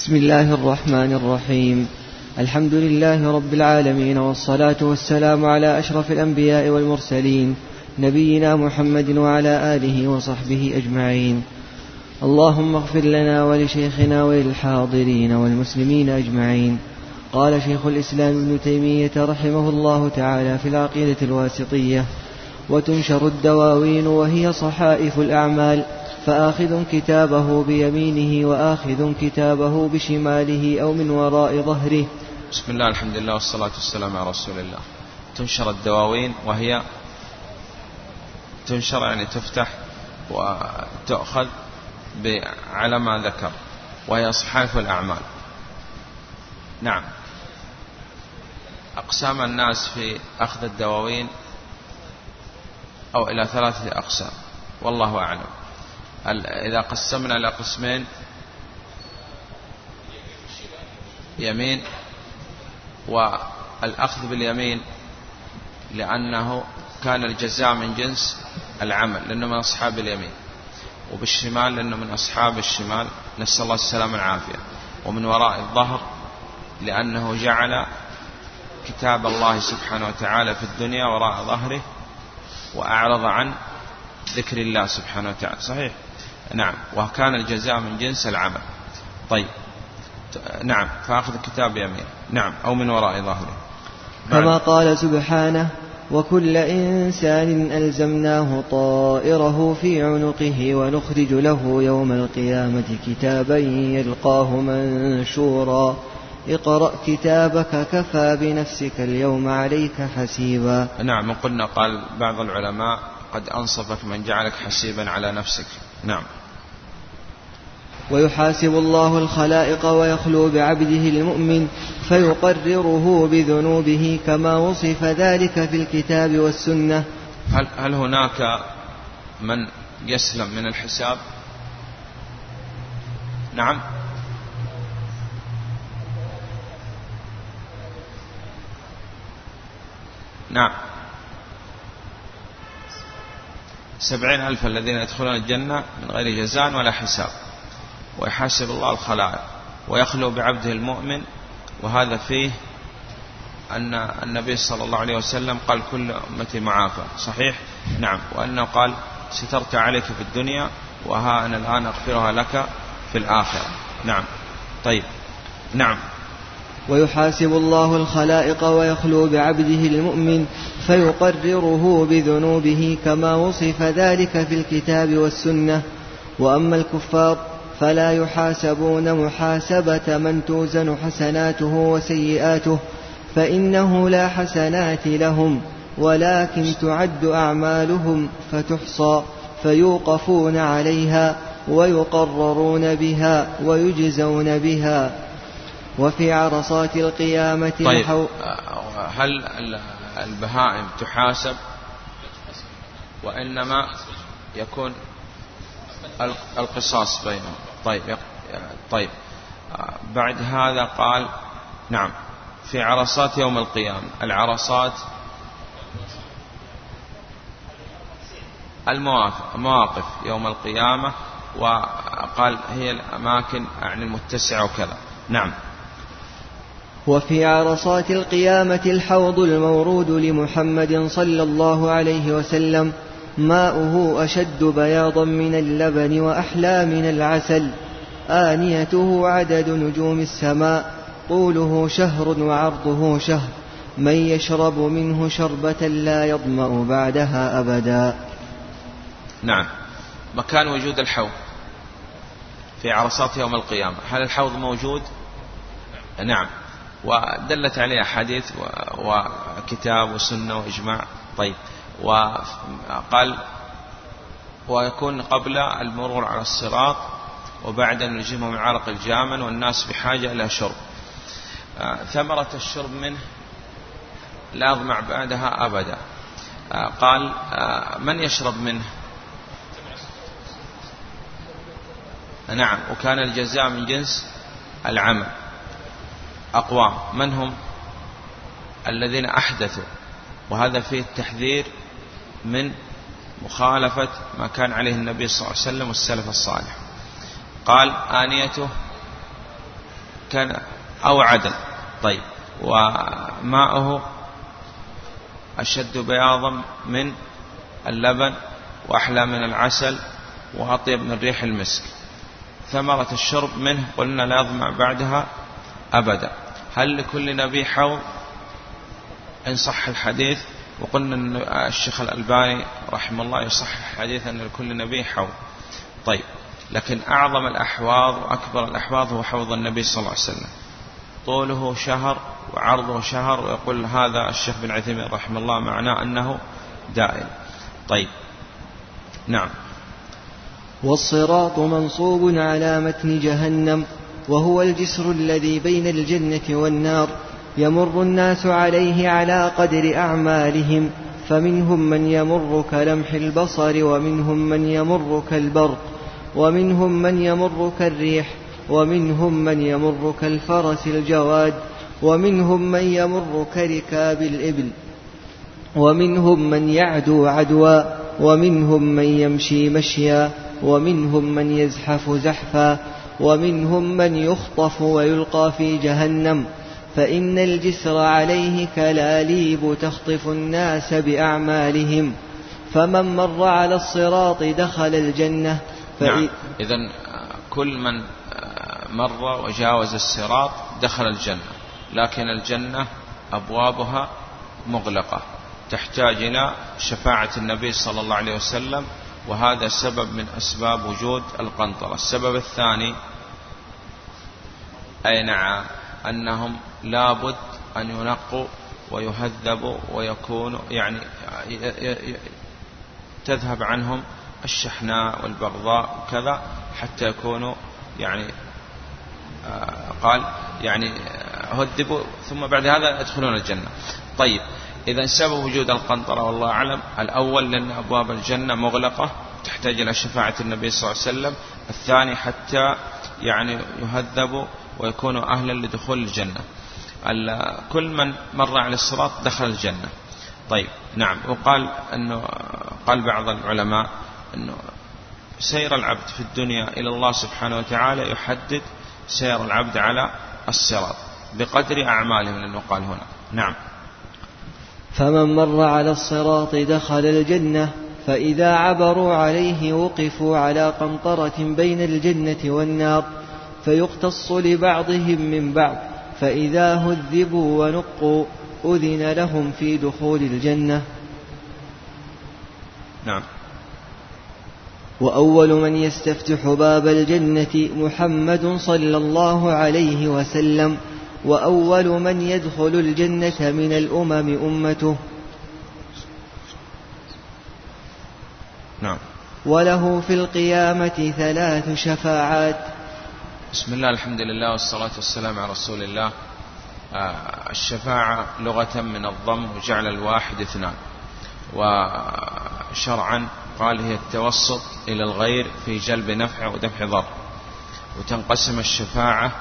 بسم الله الرحمن الرحيم. الحمد لله رب العالمين والصلاة والسلام على أشرف الأنبياء والمرسلين نبينا محمد وعلى آله وصحبه أجمعين. اللهم اغفر لنا ولشيخنا وللحاضرين والمسلمين أجمعين. قال شيخ الإسلام ابن تيمية رحمه الله تعالى في العقيدة الواسطية وتنشر الدواوين وهي صحائف الأعمال فآخذ كتابه بيمينه وآخذ كتابه بشماله أو من وراء ظهره. بسم الله الحمد لله والصلاة والسلام على رسول الله. تنشر الدواوين وهي تنشر يعني تفتح وتؤخذ على ما ذكر وهي صحائف الأعمال. نعم. أقسام الناس في أخذ الدواوين أو إلى ثلاثة أقسام والله أعلم. إذا قسمنا إلى قسمين. يمين والأخذ باليمين لأنه كان الجزاء من جنس العمل لأنه من أصحاب اليمين. وبالشمال لأنه من أصحاب الشمال. نسأل الله السلامة والعافية. ومن وراء الظهر لأنه جعل كتاب الله سبحانه وتعالى في الدنيا وراء ظهره وأعرض عن ذكر الله سبحانه وتعالى. صحيح؟ نعم. وكان الجزاء من جنس العمل. طيب. نعم. فأخذ الكتاب بيمينه. نعم. أو من وراء ظهره. كما قال سبحانه وكل إنسان ألزمناه طائره في عنقه ونخرج له يوم القيامة كتابا يلقاه منشورا. اقرأ كتابك كفى بنفسك اليوم عليك حسيبا. نعم. قلنا قال بعض العلماء قد أنصفك من جعلك حسيبا على نفسك. نعم. ويحاسب الله الخلائق ويخلو بعبده المؤمن فيقرره بذنوبه كما وصف ذلك في الكتاب والسنة. هل, هل هناك من يسلم من الحساب؟ نعم. نعم. سبعين ألف الذين يدخلون الجنة من غير جزاء ولا حساب. ويحاسب الله الخلائق ويخلو بعبده المؤمن. وهذا فيه أن النبي صلى الله عليه وسلم قال كل أمتي معافى. صحيح؟ نعم. وأنه قال سترت عليك في الدنيا وها أنا الآن أغفرها لك في الآخرة. نعم. طيب. نعم. ويحاسب الله الخلائق ويخلو بعبده المؤمن فيقرره بذنوبه كما وصف ذلك في الكتاب والسنة. وأما الكفار فلا يحاسبون محاسبة من توزن حسناته وسيئاته فإنه لا حسنات لهم ولكن تعد أعمالهم فتحصى فيوقفون عليها ويقررون بها ويجزون بها. وفي عرصات القيامة طيب هل البهائم تحاسب؟ وإنما يكون القصاص بينهم. طيب طيب. بعد هذا قال نعم في عرصات يوم القيامة العرصات المواقف يوم القيامة وقال هي الأماكن يعني المتسعة وكذا. نعم. وفي عرصات القيامة الحوض المورود لمحمد صلى الله عليه وسلم ماؤه أشد بياضا من اللبن وأحلى من العسل. آنيته عدد نجوم السماء طوله شهر وعرضه شهر. من يشرب منه شربة لا يظمأ بعدها أبدا. نعم. مكان وجود الحوض في عرصات يوم القيامة. هل الحوض موجود؟ نعم. ودلت عليه أحاديث وكتاب وسنة وإجماع. طيب. وقال ويكون قبل المرور على الصراط وبعد أن نلجمهم العرق الجامن والناس بحاجة إلى شرب. ثمرة الشرب منه لا أظمع بعدها أبدا. قال من يشرب منه؟ نعم وكان الجزاء من جنس العمل. أقوام من هم؟ الذين أحدثوا. وهذا فيه التحذير من مخالفة ما كان عليه النبي صلى الله عليه وسلم والسلف الصالح. قال آنيته كان أو عدل. طيب. وماءه أشد بياضا من اللبن وأحلى من العسل وأطيب من ريح المسك. ثمرة الشرب منه قلنا لا يظمع بعدها أبدا. هل لكل نبي حوض؟ إن صح الحديث وقلنا أن الشيخ الألباني رحمه الله يصح الحديث أن لكل نبي حوض. طيب لكن أعظم الأحواض وأكبر الأحواض هو حوض النبي صلى الله عليه وسلم. طوله شهر وعرضه شهر ويقول هذا الشيخ بن عثيمين رحمه الله معناه أنه دائم. طيب نعم. والصراط منصوب على متن جهنم وهو الجسر الذي بين الجنة والنار. يمر الناس عليه على قدر أعمالهم فمنهم من يمر كلمح البصر ومنهم من يمر كالبرق ومنهم من يمر كالريح ومنهم من يمر كالفرس الجواد ومنهم من يمر كركاب الإبل ومنهم من يعدو عدوا ومنهم من يمشي مشيا ومنهم من يزحف زحفا ومنهم من يخطف ويلقى في جهنم. فإن الجسر عليه كلاليب تخطف الناس بأعمالهم. فمن مر على الصراط دخل الجنة. نعم. إذا كل من مر وجاوز الصراط دخل الجنة. لكن الجنة أبوابها مغلقة. تحتاج إلى شفاعة النبي صلى الله عليه وسلم وهذا سبب من أسباب وجود القنطرة. السبب الثاني أي نعم أنهم لابد أن ينقوا ويهذبوا ويكونوا يعني تذهب عنهم الشحناء والبغضاء وكذا حتى يكونوا يعني آه، قال يعني هذبوا ثم بعد هذا يدخلون الجنة. طيب إذا سبب وجود القنطرة والله أعلم. الأول لأن أبواب الجنة مغلقة تحتاج إلى شفاعة النبي صلى الله عليه وسلم. الثاني حتى يعني يهذبوا ويكونوا أهلا لدخول الجنة. كل من مر على الصراط دخل الجنة. طيب نعم. وقال أنه قال بعض العلماء أنه سير العبد في الدنيا إلى الله سبحانه وتعالى يحدد سير العبد على الصراط بقدر أعمالهم لأنه قال هنا. نعم. فمن مر على الصراط دخل الجنة فإذا عبروا عليه وقفوا على قنطرة بين الجنة والنار فيقتص لبعضهم من بعض. فإذا هذبوا ونقوا أذن لهم في دخول الجنة. نعم. وأول من يستفتح باب الجنة محمد صلى الله عليه وسلم وأول من يدخل الجنة من الأمم أمته. نعم. وله في القيامة ثلاث شفاعات. بسم الله الحمد لله والصلاة والسلام على رسول الله. آه، الشفاعة لغة من الضم وجعل الواحد اثنان. وشرعا قال هي التوسط إلى الغير في جلب نفع ودفع ضر. وتنقسم الشفاعة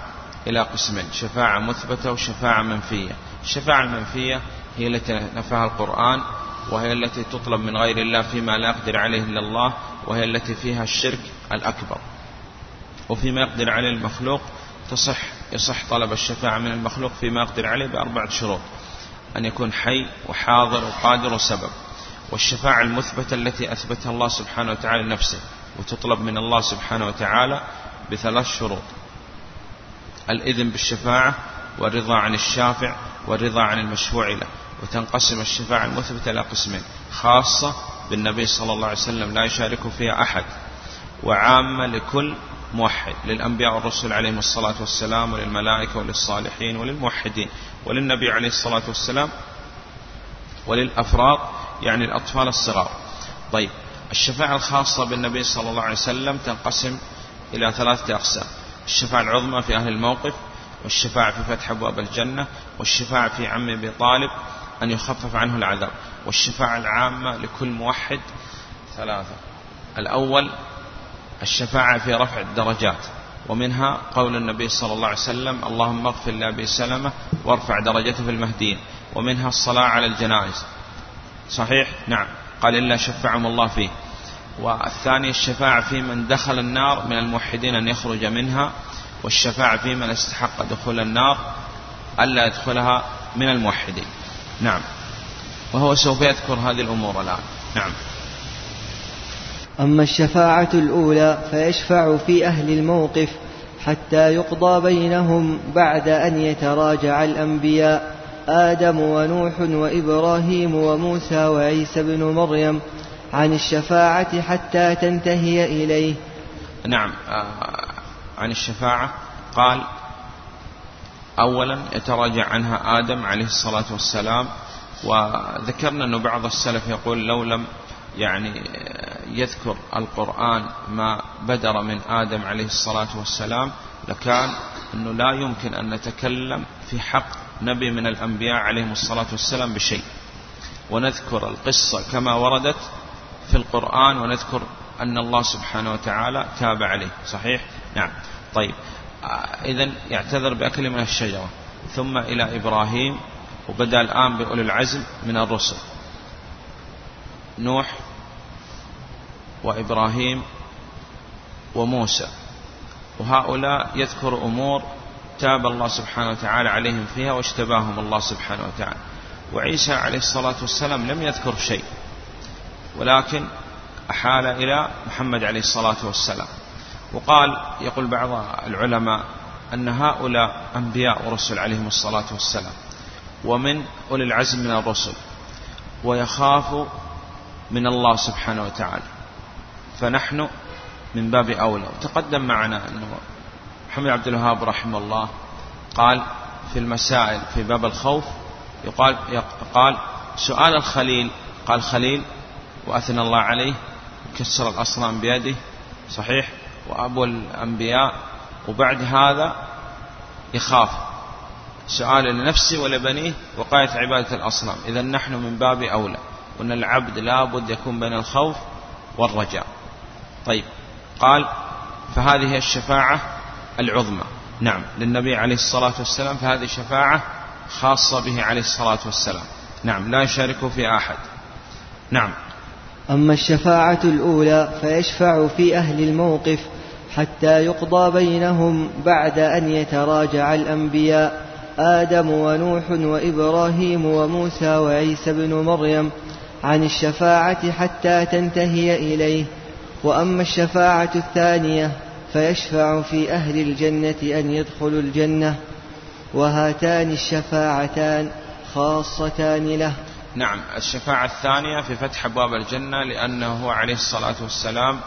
إلى قسمين شفاعة مثبتة وشفاعة منفية. الشفاعة المنفية هي التي نفاها القرآن وهي التي تطلب من غير الله فيما لا يقدر عليه إلا الله وهي التي فيها الشرك الأكبر. وفيما يقدر عليه المخلوق تصح يصح طلب الشفاعة من المخلوق فيما يقدر عليه بأربعة شروط. أن يكون حي وحاضر وقادر وسبب. والشفاعة المثبتة التي أثبتها الله سبحانه وتعالى لنفسه وتطلب من الله سبحانه وتعالى بثلاث شروط. الإذن بالشفاعة والرضا عن الشافع والرضا عن المشفوع له. وتنقسم الشفاعة المثبتة إلى قسمين. خاصة بالنبي صلى الله عليه وسلم لا يشارك فيها أحد. وعامة لكل موحد للأنبياء والرسل عليهم الصلاة والسلام وللملائكة وللصالحين وللموحدين وللنبي عليه الصلاة والسلام وللأفراد يعني الأطفال الصغار. طيب الشفاعة الخاصة بالنبي صلى الله عليه وسلم تنقسم إلى ثلاثة أقسام. الشفاعة العظمى في أهل الموقف والشفاعة في فتح أبواب الجنة والشفاعة في عم أبي طالب أن يخفف عنه العذاب. والشفاعة العامة لكل موحد ثلاثة. الأول الشفاعة في رفع الدرجات. ومنها قول النبي صلى الله عليه وسلم اللهم اغفر لأبي سلمة وارفع درجته في المهديين. ومنها الصلاة على الجنائز. صحيح؟ نعم. قال إلا شفعهم الله فيه. والثاني الشفاعة في من دخل النار من الموحدين أن يخرج منها والشفاعة في من استحق دخول النار ألا يدخلها من الموحدين. نعم. وهو سوف يذكر هذه الأمور الآن. نعم. أما الشفاعة الأولى فيشفع في أهل الموقف حتى يقضى بينهم بعد أن يتراجع الأنبياء آدم ونوح وإبراهيم وموسى وعيسى بن مريم عن الشفاعة حتى تنتهي إليه. نعم آه، عن الشفاعة قال أولا يتراجع عنها آدم عليه الصلاة والسلام وذكرنا أنه بعض السلف يقول لو لم يعني يذكر القرآن ما بدر من آدم عليه الصلاة والسلام لكان أنه لا يمكن أن نتكلم في حق نبي من الأنبياء عليهم الصلاة والسلام بشيء. ونذكر القصة كما وردت في القرآن ونذكر أن الله سبحانه وتعالى تاب عليه. صحيح؟ نعم. طيب. إذا يعتذر بأكل من الشجرة. ثم إلى إبراهيم وبدأ الآن بأولي العزم من الرسل. نوح وإبراهيم وموسى. وهؤلاء يذكر أمور تاب الله سبحانه وتعالى عليهم فيها واشتباهم الله سبحانه وتعالى. وعيسى عليه الصلاة والسلام لم يذكر شيء ولكن أحال إلى محمد عليه الصلاة والسلام. وقال يقول بعض العلماء أن هؤلاء أنبياء ورسل عليهم الصلاة والسلام ومن أولي العزم من الرسل ويخاف من الله سبحانه وتعالى. فنحن من باب أولى. وتقدم معنا أنه محمد عبد الوهاب رحمه الله قال في المسائل في باب الخوف يقال قال سؤال الخليل قال خليل وأثنى الله عليه كسر الأصنام بيده صحيح؟ وأبو الأنبياء وبعد هذا يخاف. سؤال لنفسه ولبنيه وقاية عبادة الأصنام. إذا نحن من باب أولى. وأن العبد لابد يكون بين الخوف والرجاء. طيب. قال فهذه الشفاعة العظمى. نعم للنبي عليه الصلاة والسلام فهذه شفاعة خاصة به عليه الصلاة والسلام. نعم لا يشارك في أحد. نعم. أما الشفاعة الأولى فيشفع في أهل الموقف حتى يقضى بينهم بعد أن يتراجع الأنبياء آدم ونوح وإبراهيم وموسى وعيسى بن مريم عن الشفاعة حتى تنتهي إليه. وأما الشفاعة الثانية فيشفع في أهل الجنة أن يدخلوا الجنة وهاتان الشفاعتان خاصتان له. نعم الشفاعة الثانية في فتح أبواب الجنة لأنه عليه الصلاة والسلام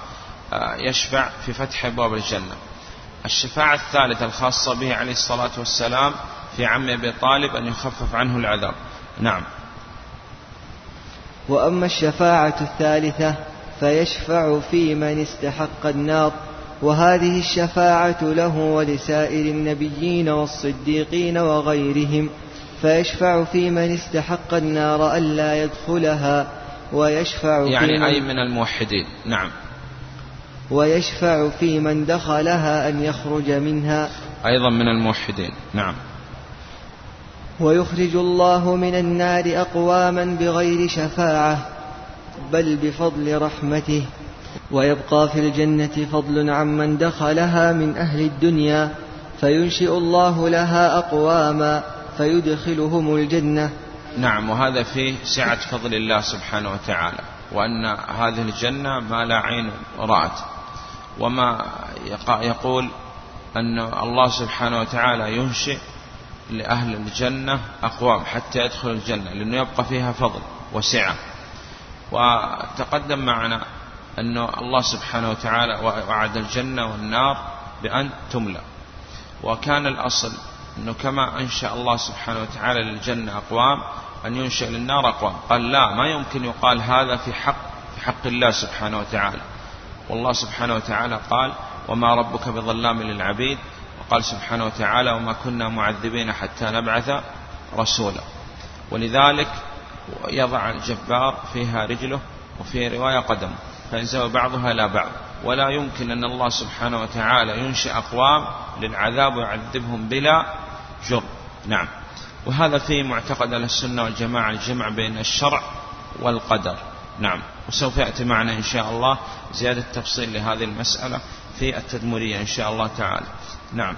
آه، يشفع في فتح أبواب الجنة. الشفاعة الثالثة الخاصة به عليه الصلاة والسلام في عم أبي طالب أن يخفف عنه العذاب. نعم. وأما الشفاعة الثالثة فيشفع في من استحق النار. وهذه الشفاعة له ولسائر النبيين والصديقين وغيرهم. فيشفع في من استحق النار ألا يدخلها. ويشفع يعني في من أي من الموحدين. نعم. ويشفع في من دخلها أن يخرج منها. أيضا من الموحدين. نعم. ويخرج الله من النار أقواما بغير شفاعة. بل بفضل رحمته ويبقى في الجنة فضل عمن دخلها من أهل الدنيا فينشئ الله لها أقواما فيدخلهم الجنة. نعم وهذا فيه سعة فضل الله سبحانه وتعالى وأن هذه الجنة ما لا عين رأت. وما يقول أن الله سبحانه وتعالى ينشئ لأهل الجنة أقوام حتى يدخل الجنة لأنه يبقى فيها فضل وسعة. وتقدم معنا أن الله سبحانه وتعالى وعد الجنة والنار بأن تملأ. وكان الأصل أنه كما أنشأ الله سبحانه وتعالى للجنة أقوام أن ينشأ للنار أقوام. قال لا ما يمكن يقال هذا في حق في حق الله سبحانه وتعالى. والله سبحانه وتعالى قال وما ربك بظلام للعبيد وقال سبحانه وتعالى وما كنا معذبين حتى نبعث رسولا ولذلك يضع الجبار فيها رجله وفي رواية قدمه فينزوي بعضها إلى بعض. ولا يمكن أن الله سبحانه وتعالى ينشئ أقوام للعذاب ويعذبهم بلا جرم. نعم. وهذا في معتقد أهل السنة والجماعة الجمع بين الشرع والقدر. نعم. وسوف يأتي معنا إن شاء الله زيادة تفصيل لهذه المسألة في التدمرية إن شاء الله تعالى. نعم.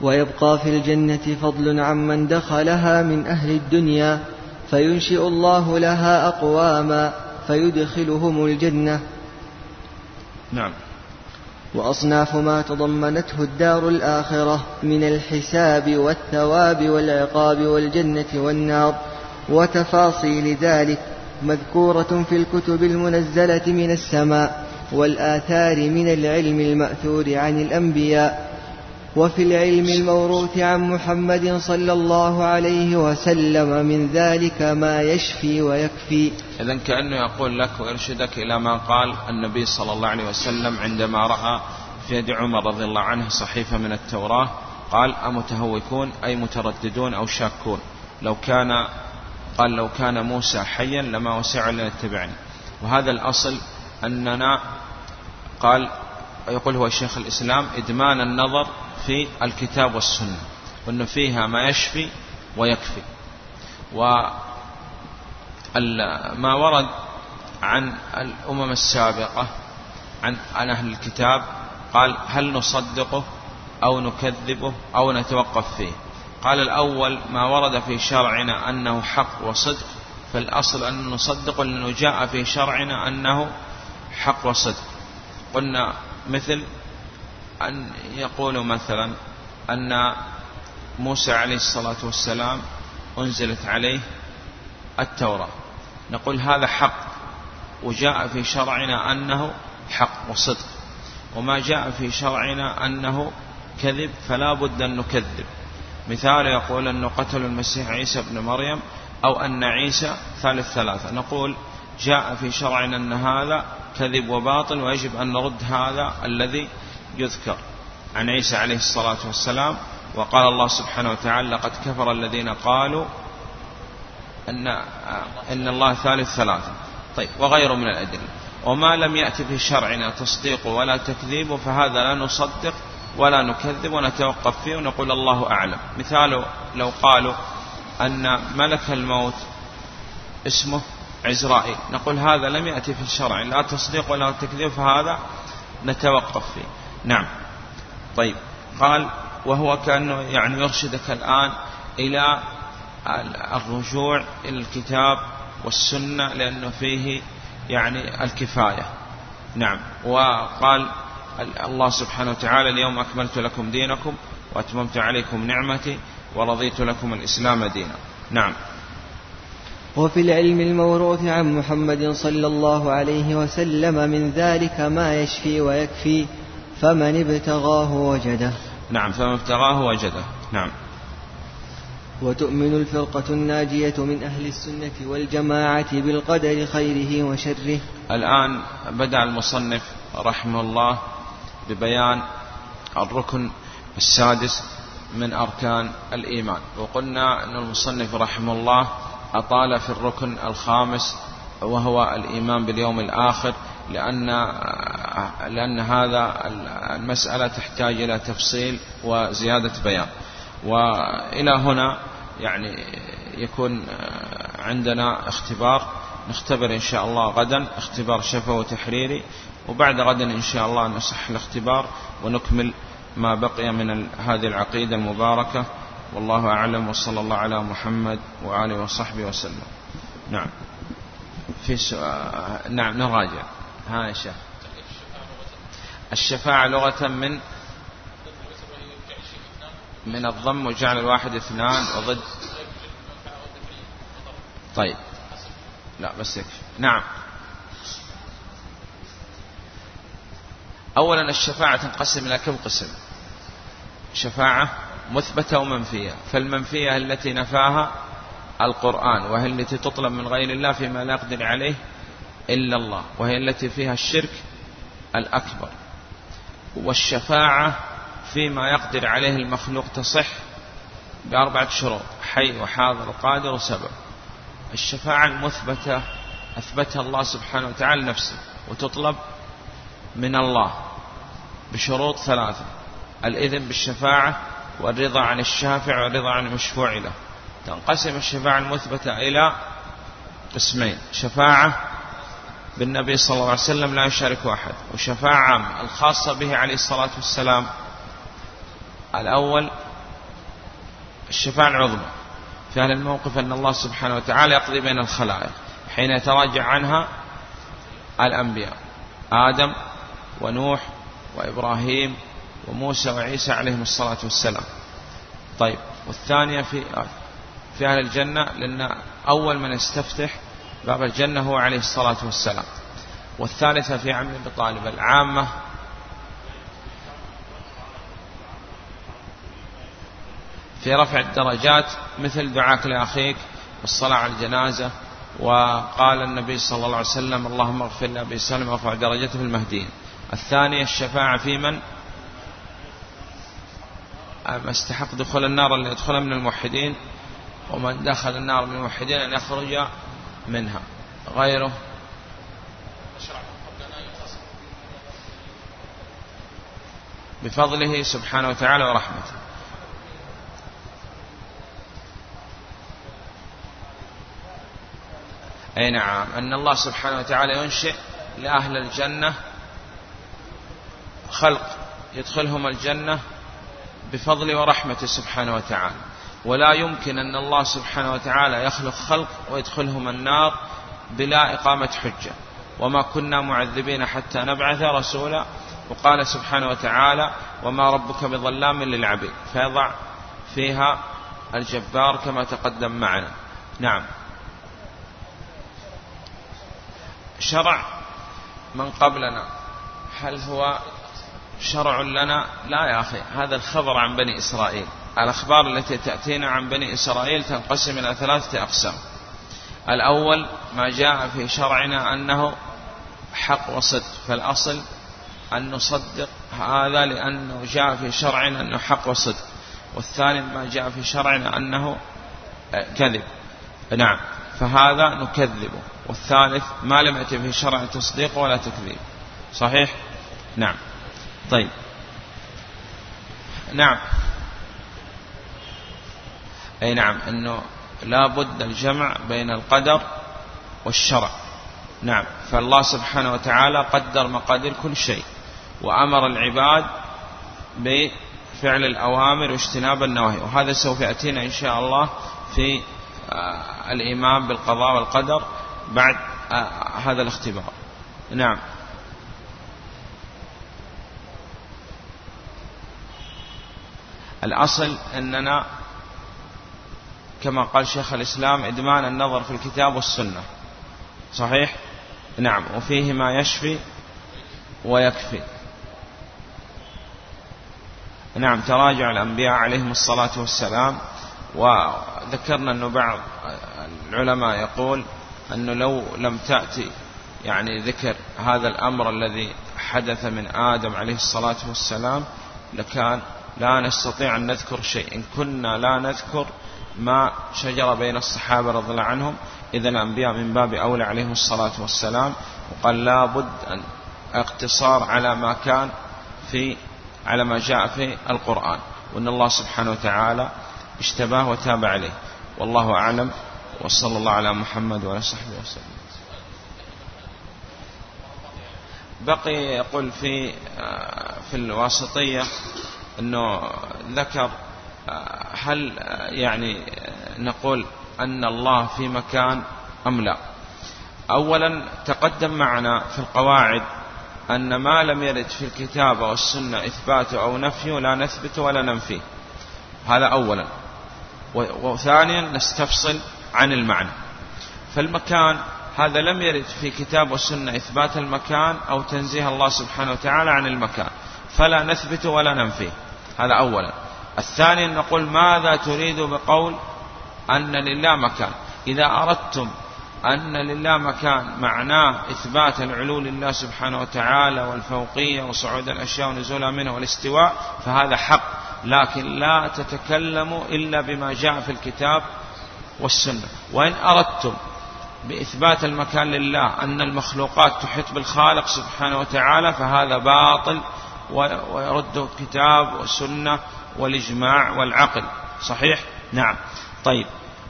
ويبقى في الجنة فضل عمن دخلها من أهل الدنيا فينشئ الله لها أقواما فيدخلهم الجنة. نعم. وأصناف ما تضمنته الدار الآخرة من الحساب والثواب والعقاب والجنة والنار. وتفاصيل ذلك مذكورة في الكتب المنزلة من السماء والآثار من العلم المأثور عن الأنبياء. وفي العلم الموروث عن محمد صلى الله عليه وسلم من ذلك ما يشفي ويكفي. إذا كأنه يقول لك ويرشدك إلى ما قال النبي صلى الله عليه وسلم عندما رأى في يد عمر رضي الله عنه صحيفة من التوراة قال أمتهوكون أي مترددون أو شاكون. لو كان قال لو كان موسى حيا لما وسع لنا اتبعني وهذا الأصل أننا قال يقول هو شيخ الإسلام إدمان النظر في الكتاب والسنة وأن فيها ما يشفي ويكفي. وما ورد عن الأمم السابقة عن عن أهل الكتاب قال هل نصدقه أو نكذبه أو نتوقف فيه؟ قال الأول ما ورد في شرعنا أنه حق وصدق فالأصل أن نصدق لأنه جاء في شرعنا أنه حق وصدق. قلنا مثل أن يقولوا مثلا أن موسى عليه الصلاة والسلام أنزلت عليه التوراة. نقول هذا حق وجاء في شرعنا أنه حق وصدق. وما جاء في شرعنا أنه كذب فلا بد أن نكذب. مثال يقول أنه قتلوا المسيح عيسى بن مريم أو أن عيسى ثالث ثلاثة. نقول جاء في شرعنا أن هذا كذب وباطل ويجب أن نرد هذا الذي يذكر عن عيسى عليه الصلاة والسلام وقال الله سبحانه وتعالى لقد كفر الذين قالوا أن إن الله ثالث ثلاثة طيب وغيره من الأدلة. وما لم يأتي في شرعنا تصديق ولا تكذيب فهذا لا نصدق ولا نكذب ونتوقف فيه ونقول الله أعلم مثال لو قالوا أن ملك الموت اسمه عزرائيل نقول هذا لم يأتي في الشرع لا تصديق ولا تكذيب فهذا نتوقف فيه. نعم. طيب. قال وهو كأنه يعني يرشدك الآن إلى الرجوع إلى الكتاب والسنة لأنه فيه يعني الكفاية. نعم. وقال الله سبحانه وتعالى اليوم أكملت لكم دينكم وأتممت عليكم نعمتي ورضيت لكم الإسلام دينا. نعم. وفي العلم الموروث عن محمد صلى الله عليه وسلم من ذلك ما يشفي ويكفي فمن ابتغاه وجده. نعم فمن ابتغاه وجده. نعم. وتؤمن الفرقة الناجية من أهل السنة والجماعة بالقدر خيره وشره. الآن بدأ المصنف رحمه الله ببيان الركن السادس من أركان الإيمان. وقلنا أن المصنف رحمه الله أطال في الركن الخامس وهو الإيمان باليوم الآخر لأن لأن هذا المسألة تحتاج إلى تفصيل وزيادة بيان. وإلى هنا يعني يكون عندنا اختبار. نختبر إن شاء الله غدا اختبار شفوي تحريري وبعد غدا إن شاء الله نصح الاختبار ونكمل ما بقي من هذه العقيدة المباركة. والله أعلم وصلى الله على محمد وآله وصحبه وسلم. نعم. في سؤال نعم نراجع. ها يا شيخ الشفاعة لغة من من الضم وجعل الواحد اثنان وضد. طيب. لا بس يكفي. نعم. أولا الشفاعة تنقسم إلى كم قسم؟ شفاعة مثبتة ومنفية. فالمنفية التي نفاها القرآن وهي التي تطلب من غير الله فيما لا يقدر عليه إلا الله وهي التي فيها الشرك الأكبر. والشفاعة فيما يقدر عليه المخلوق تصح بأربعة شروط حي وحاضر وقادر وسبب الشفاعة المثبتة أثبتها الله سبحانه وتعالى نفسه وتطلب من الله بشروط ثلاثة. الإذن بالشفاعة والرضا عن الشافع والرضا عن المشفوع له. تنقسم الشفاعة المثبتة إلى قسمين شفاعة بالنبي صلى الله عليه وسلم لا يشارك أحد. وشفاعة الخاصة به عليه الصلاة والسلام. الأول الشفاعة العظمى. في هذا الموقف أن الله سبحانه وتعالى يقضي بين الخلائق حين يتراجع عنها الأنبياء. آدم ونوح وإبراهيم وموسى وعيسى عليهم الصلاة والسلام. طيب والثانية في في أهل الجنة لأن أول من يستفتح باب الجنة هو عليه الصلاة والسلام. والثالثة في عم أبي طالب العامة. في رفع الدرجات مثل دعاك لأخيك والصلاة على الجنازة. وقال النبي صلى الله عليه وسلم اللهم اغفر لأبي سلم وارفع درجته في المهديين الثانية الشفاعة في من؟ أستحق دخول النار اللي يدخل من الموحدين؟ ومن دخل النار من الموحدين أن يخرج منها. غيره. بفضله سبحانه وتعالى ورحمته. أي نعم. أن الله سبحانه وتعالى ينشئ لأهل الجنة خلق. يدخلهم الجنة بفضل ورحمته سبحانه وتعالى. ولا يمكن أن الله سبحانه وتعالى يخلق خلق ويدخلهم النار بلا إقامة حجة. وما كنا معذبين حتى نبعث رسولا. وقال سبحانه وتعالى وما ربك بظلام للعبيد. فيضع فيها الجبار كما تقدم معنا. نعم. شرع من قبلنا. هل هو شرع لنا؟ لا يا أخي. هذا الخبر عن بني إسرائيل. الأخبار التي تأتينا عن بني إسرائيل تنقسم إلى ثلاثة أقسام. الأول ما جاء في شرعنا أنه حق وصدق فالأصل أن نصدق هذا لأنه جاء في شرعنا أنه حق وصدق والثاني ما جاء في شرعنا أنه كذب. نعم فهذا نكذبه والثالث ما لم يأتي في شرع تصديق ولا تكذيب. صحيح؟ نعم. طيب. نعم. أي نعم أنه لا بد الجمع بين القدر والشرع. نعم فالله سبحانه وتعالى قدر مقادير كل شيء وأمر العباد بفعل الأوامر واجتناب النواهي وهذا سوف يأتينا إن شاء الله في آه، الإيمان بالقضاء والقدر بعد آه، هذا الاختبار. نعم. الأصل أننا كما قال شيخ الإسلام إدمان النظر في الكتاب والسنة. صحيح؟ نعم. وفيه ما يشفي ويكفي. نعم. تراجع الأنبياء عليهم الصلاة والسلام. وذكرنا أنه بعض العلماء يقول أنه لو لم تأتي يعني ذكر هذا الأمر الذي حدث من آدم عليه الصلاة والسلام لكان لا نستطيع أن نذكر شيء. إن كنا لا نذكر ما شجر بين الصحابة رضي الله عنهم إذا الأنبياء من باب أولى عليهم الصلاة والسلام وقال لا بد أن اقتصار على ما كان في على ما جاء في القرآن وأن الله سبحانه وتعالى اشتباه وتاب عليه. والله أعلم وصلى الله على محمد وعلى صحبه وسلم. بقي يقول في في الواسطية أنه ذكر هل يعني نقول أن الله في مكان أم لا؟ أولا تقدم معنا في القواعد أن ما لم يرد في الكتاب والسنة إثباته أو نفيه لا نثبت ولا ننفيه. هذا أولا. وثانيا نستفصل عن المعنى. فالمكان هذا لم يرد في كتاب والسنة إثبات المكان أو تنزيه الله سبحانه وتعالى عن المكان. فلا نثبت ولا ننفيه. هذا أولا. الثاني نقول ماذا تريد بقول أن لله مكان. إذا أردتم أن لله مكان معناه إثبات العلو لله سبحانه وتعالى والفوقية وصعود الأشياء ونزولها منه والاستواء فهذا حق. لكن لا تتكلموا إلا بما جاء في الكتاب والسنة. وإن أردتم بإثبات المكان لله أن المخلوقات تحيط بالخالق سبحانه وتعالى فهذا باطل ويرد الكتاب والسنة والإجماع والعقل. صحيح؟ نعم. طيب.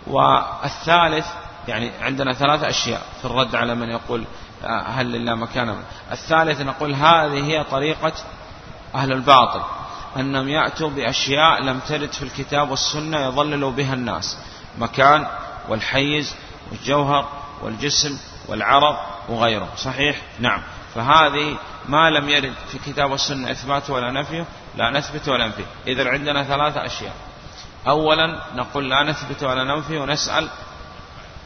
والثالث يعني عندنا ثلاث أشياء في الرد على من يقول هل لله مكان الثالث نقول هذه هي طريقة أهل الباطل. أنهم يأتوا بأشياء لم ترد في الكتاب والسنة يضللوا بها الناس. مكان والحيز والجوهر والجسم والعرض وغيره صحيح؟ نعم. فهذه ما لم يرد في كتاب والسنة إثباته ولا نفيه لا نثبت ولا ننفي. إذا عندنا ثلاثة أشياء. أولا نقول لا نثبت ولا ننفي ونسأل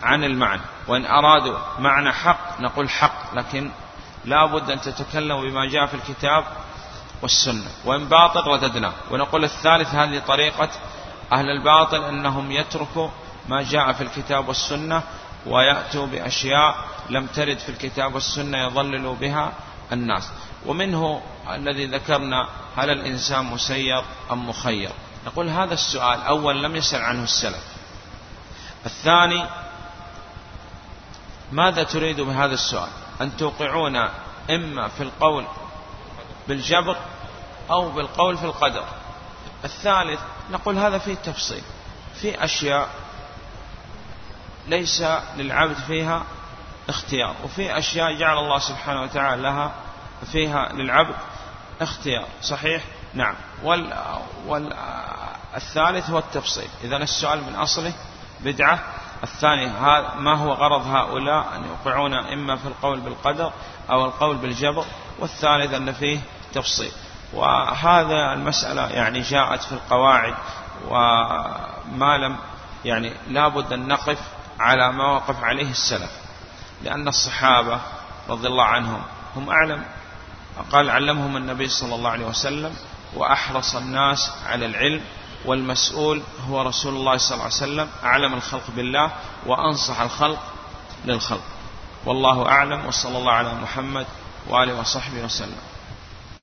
عن المعنى. وإن أرادوا معنى حق نقول حق لكن لا بد أن تتكلم بما جاء في الكتاب والسنة. وإن باطل رددناه. ونقول الثالث هذه طريقة أهل الباطل أنهم يتركوا ما جاء في الكتاب والسنة ويأتوا بأشياء لم ترد في الكتاب والسنة يضللوا بها الناس. ومنه الذي ذكرنا هل الإنسان مسير أم مخير. نقول هذا السؤال أول لم يسأل عنه السلف. الثاني ماذا تريد بهذا السؤال؟ أن توقعون إما في القول بالجبر أو بالقول في القدر. الثالث نقول هذا فيه تفصيل. في أشياء ليس للعبد فيها اختيار وفي أشياء جعل الله سبحانه وتعالى لها فيها للعبد اختيار صحيح؟ نعم. وال والثالث هو التفصيل. إذا السؤال من أصله بدعة. الثاني ما هو غرض هؤلاء؟ أن يوقعون إما في القول بالقدر أو القول بالجبر. والثالث أن فيه تفصيل. وهذا المسألة يعني جاءت في القواعد وما لم يعني لابد أن نقف على ما وقف عليه السلف. لأن الصحابة رضي الله عنهم هم أعلم. قال علمهم النبي صلى الله عليه وسلم وأحرص الناس على العلم والمسؤول هو رسول الله صلى الله عليه وسلم أعلم الخلق بالله وأنصح الخلق للخلق. والله أعلم وصلى الله على محمد وآله وصحبه وسلم.